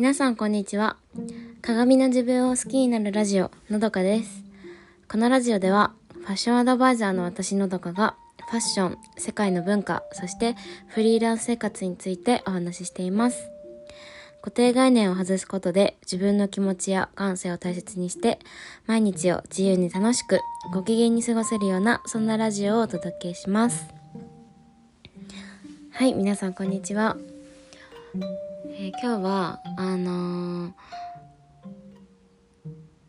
皆さんこんにちは。鏡の自分を好きになるラジオのどかです。このラジオではファッションアドバイザーの私のどかがファッション世界の文化そしてフリーランス生活についてお話ししています。固定概念を外すことで自分の気持ちや感性を大切にして毎日を自由に楽しくご機嫌に過ごせるようなそんなラジオをお届けします。はい皆さんこんにちは、え、今日はあのー、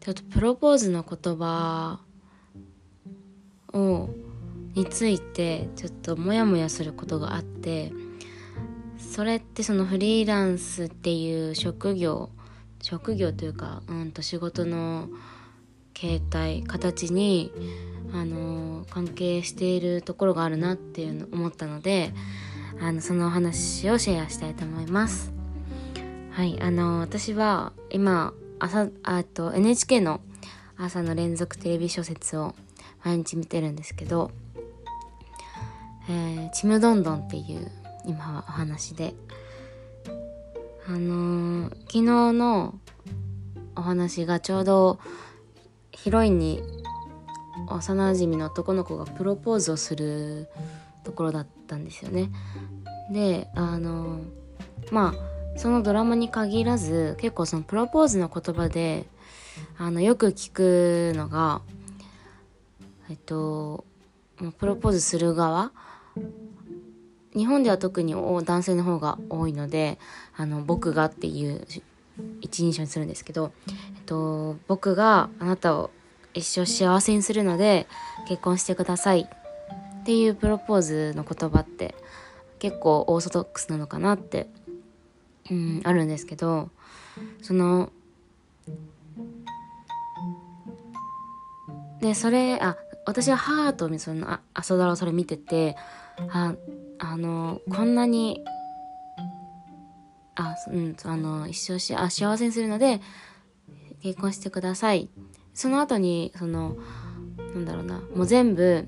ちょっとプロポーズの言葉をについてちょっとモヤモヤすることがあってそれってそのフリーランスっていう職業職業というか、うんと仕事の形態形にあの関係しているところがあるなっていうの思ったのであのそのお話をシェアしたいと思います。はいあの私は今朝あと NHK の朝の連続テレビ小説を毎日見てるんですけど「えー、ちむどんどん」っていう今はお話であのー、昨日のお話がちょうどヒロインに幼馴染の男の子がプロポーズをするところだったんですよね。であのー、まあそのドラマに限らず結構そのプロポーズの言葉であのよく聞くのがえっとプロポーズする側。日本では特に男性の方が多いのであの僕がっていう一人称にするんですけど、えっと、僕があなたを一生幸せにするので結婚してくださいっていうプロポーズの言葉って結構オーソドックスなのかなって、うん、あるんですけどそのでそれあ私は母とその朝ドラをそれ見ててああのこんなにあうんあの一生しあ幸せにするので結婚してください。その後にそのなんだろうなもう全部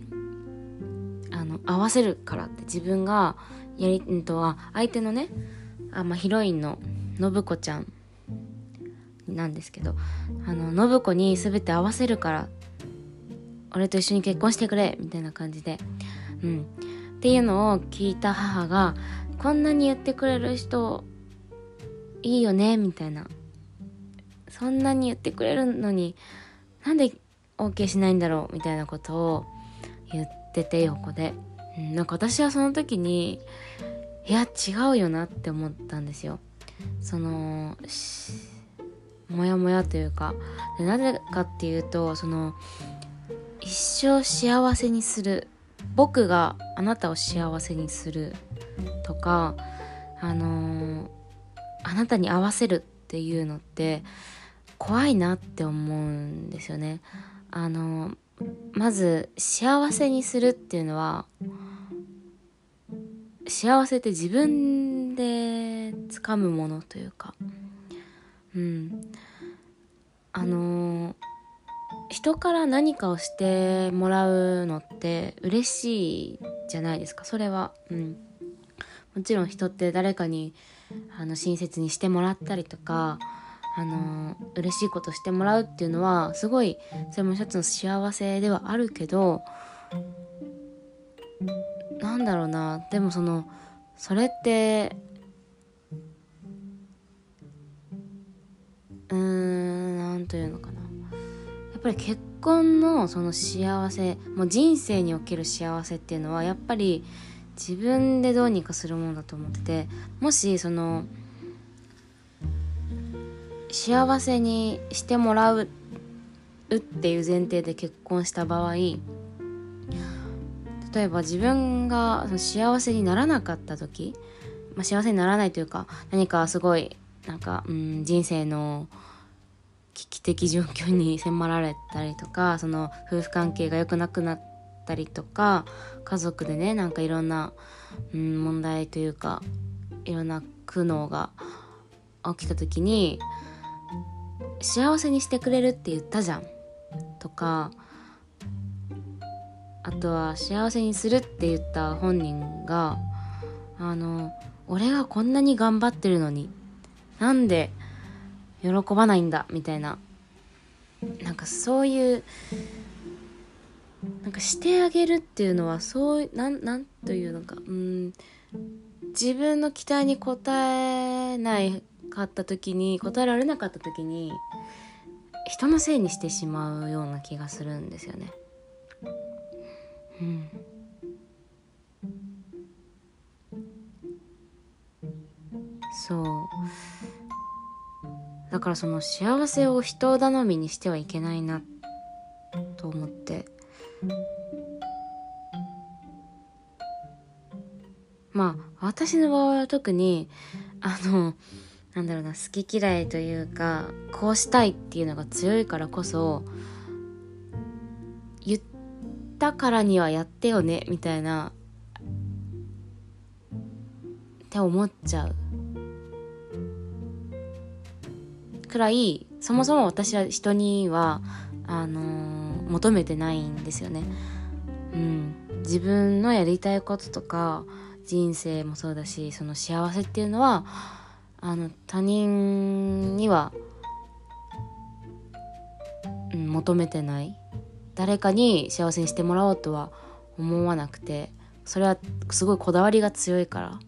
あの合わせるからって自分がやりんとは相手のねあ、まあ、ヒロインの信子ちゃんなんですけどあの信子に全て合わせるから俺と一緒に結婚してくれみたいな感じで。うん。っていうのを聞いた母がこんなに言ってくれる人いいよねみたいな。そんなに言ってくれるのになんで OK しないんだろうみたいなことを言ってて横で、うん、なんか私はその時にいや違うよなって思ったんですよ。そのモヤモヤというか。でなぜかっていうとその一生幸せにする。僕があなたを幸せにするとかあのー、あなたに合わせるっていうのって怖いなって思うんですよね。あのー、まず幸せにするっていうのは幸せって自分で掴むものというか。うん。あのー人から何かをしてもらうのって嬉しいじゃないですか。それは。うん。もちろん人って誰かにあの親切にしてもらったりとかあの嬉しいことしてもらうっていうのはすごいそれも一つの幸せではあるけどなんだろうな。でもそのそれってうーん何というのかな。やっぱり結婚のその幸せもう人生における幸せっていうのはやっぱり自分でどうにかするものだと思っててもしその幸せにしてもらうっていう前提で結婚した場合例えば自分が幸せにならなかった時、まあ、幸せにならないというか何かすごいなんか、うん、人生の危機的状況に迫られたりとかその夫婦関係が良くなくなったりとか家族でねなんかいろんな、うん、問題というかいろんな苦悩が起きた時に幸せにしてくれるって言ったじゃんとかあとは幸せにするって言った本人があの俺がこんなに頑張ってるのになんで喜ばないんだみたいななんかそういうなんかしてあげるっていうのはそうなんなんというのかうん自分の期待に応えないかった時に答えられなかった時に人のせいにしてしまうような気がするんですよね。うん、そう。だからその幸せを人頼みにしてはいけないなと思って。まあ私の場合は特にあのなんだろうな好き嫌いというかこうしたいっていうのが強いからこそ言ったからにはやってよねみたいな。って思っちゃう。くらいそもそも私は人にはあのー、求めてないんですよね。うん、自分のやりたいこととか人生もそうだしその幸せっていうのはあの他人には、うん、求めてない。誰かに幸せにしてもらおうとは思わなくてそれはすごいこだわりが強いから、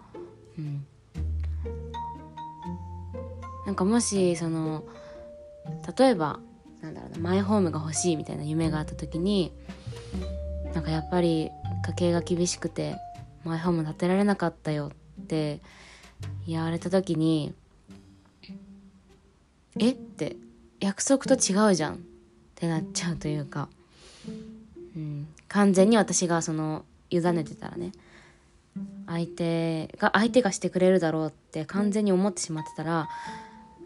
うん、なんかもしその例えばなんだろうなマイホームが欲しいみたいな夢があった時になんかやっぱり家計が厳しくてマイホーム建てられなかったよって言われた時にえって約束と違うじゃんってなっちゃうというか、うん、完全に私がその委ねてたらね。相手が相手がしてくれるだろうって完全に思ってしまってたら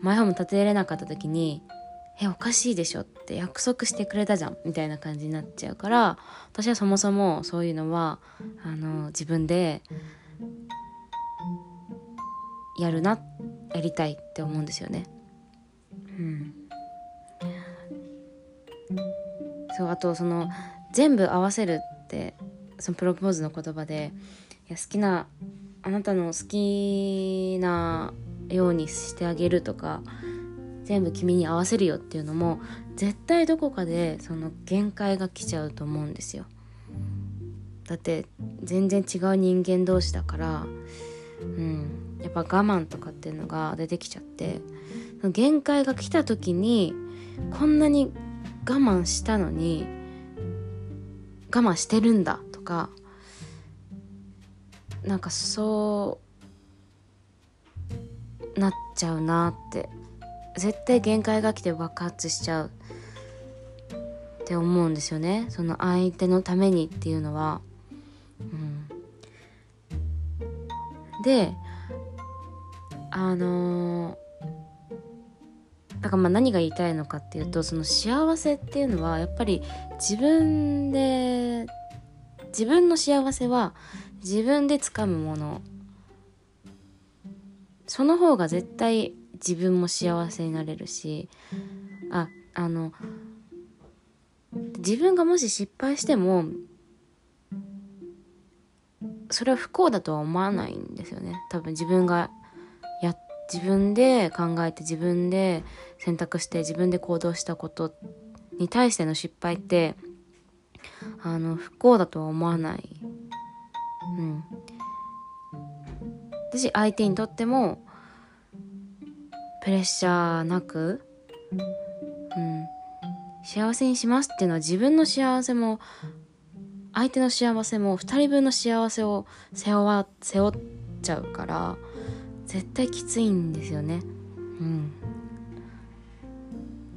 マイホーム建てれなかった時にえおかしいでしょって約束してくれたじゃんみたいな感じになっちゃうから私はそもそもそういうのはあの自分でやるなやりたいって思うんですよね。うん、そうあとその全部合わせるってそのプロポーズの言葉でいや好きなあなたの好きなようにしてあげるとか全部君に合わせるよっていうのも絶対どこかでその限界が来ちゃうと思うんですよ。だって全然違う人間同士だから、うん、やっぱ我慢とかっていうのが出てきちゃって限界が来た時にこんなに我慢したのに我慢してるんだとかなんかそうなっちゃうなって絶対限界が来て爆発しちゃうって思うんですよねその相手のためにっていうのは。うん、であのー、だからまあ何が言いたいのかっていうとその幸せっていうのはやっぱり自分で自分の幸せは自分で掴むもの。その方が絶対自分も幸せになれるしああの自分がもし失敗してもそれは不幸だとは思わないんですよね。多分自分がや自分で考えて自分で選択して自分で行動したことに対しての失敗ってあの不幸だとは思わない。うん。私相手にとってもプレッシャーなく、うん、幸せにしますっていうのは自分の幸せも相手の幸せも2人分の幸せを背負わ背負っちゃうから絶対きついんですよね。うん、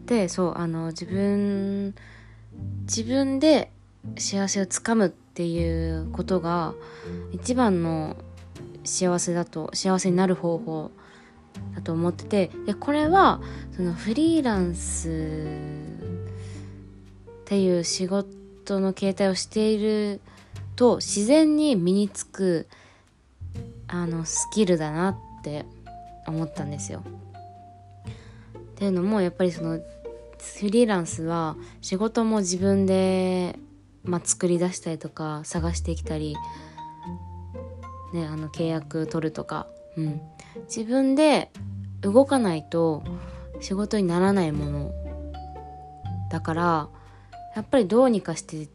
でそうあの自分自分で幸せをつかむっていうことが一番の幸せだと幸せになる方法だと思っててでこれはそのフリーランスっていう仕事の形態をしていると自然に身につくあのスキルだなってって思ったんですよ。っていうのもやっぱりそのフリーランスは仕事も自分で、まあ、作り出したりとか探してきたり、ね、あの契約取るとか、うん、自分で動かないと仕事にならないものだからやっぱりどうにかして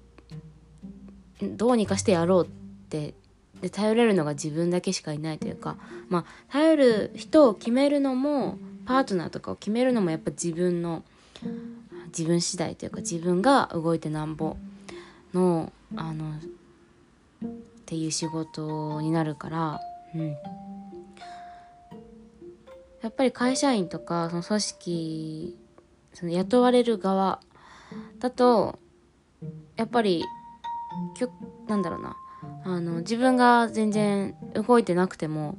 どうにかしてやろうってで頼れるのが自分だけしかいないというかまあ頼る人を決めるのもパートナーとかを決めるのもやっぱ自分の自分次第というか自分が動いてなんぼのあのっていう仕事になるから、うん、やっぱり会社員とかその組織その雇われる側だとやっぱりなんだろうな。あの自分が全然動いてなくても、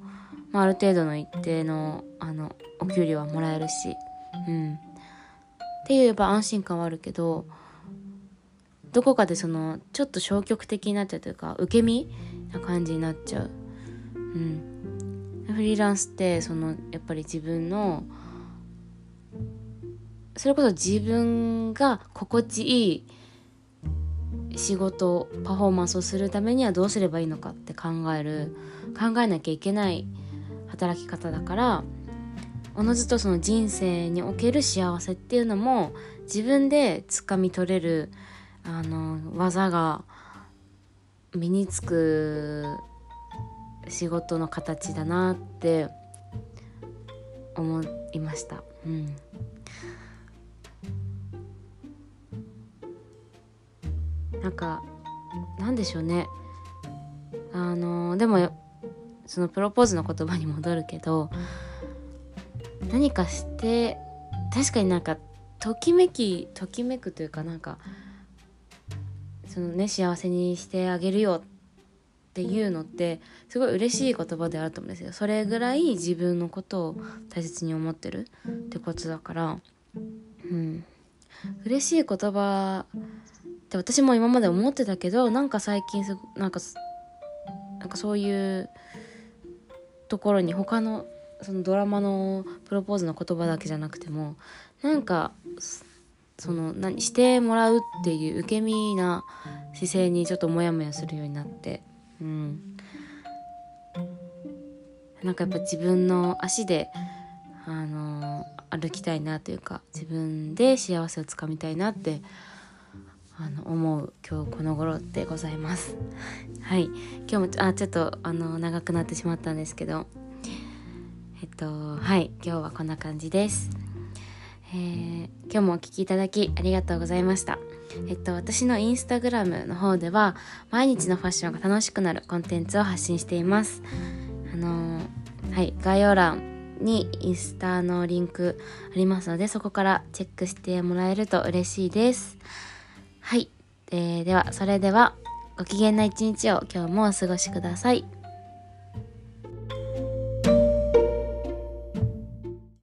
まあ、ある程度の一定のあのお給料はもらえるし、うん、って言えば安心感はあるけどどこかでそのちょっと消極的になっちゃうというか受け身な感じになっちゃう。うん、フリーランスってそのやっぱり自分のそれこそ自分が心地いい仕事パフォーマンスをするためにはどうすればいいのかって考える考えなきゃいけない働き方だからおのずとその人生における幸せっていうのも自分で掴み取れるあの技が身につく仕事の形だなって思いました。うんなんかなんでしょうね。あのでもそのプロポーズの言葉に戻るけど何かして確かになんかときめきときめくというかなんかそのね幸せにしてあげるよっていうのってすごい嬉しい言葉であると思うんですよ。それぐらい自分のことを大切に思ってるってことだからうん。嬉しい言葉って私も今まで思ってたけどなんか最近すなんかなんかそういうところに他のそのドラマのプロポーズの言葉だけじゃなくてもなんかその何してもらうっていう受け身な姿勢にちょっとモヤモヤするようになってうん。なんかやっぱ自分の足であの歩きたいなというか自分で幸せをつかみたいなってあの思う今日この頃でございます。はい。今日もあちょっとあの長くなってしまったんですけど。えっとはい。今日はこんな感じです。えー、今日もお聴きいただきありがとうございました。えっと私のインスタグラムの方では毎日のファッションが楽しくなるコンテンツを発信しています。あのはい。概要欄にインスタのリンクありますのでそこからチェックしてもらえると嬉しいです。はい、えー、ではそれではご機嫌な一日を今日もお過ごしください。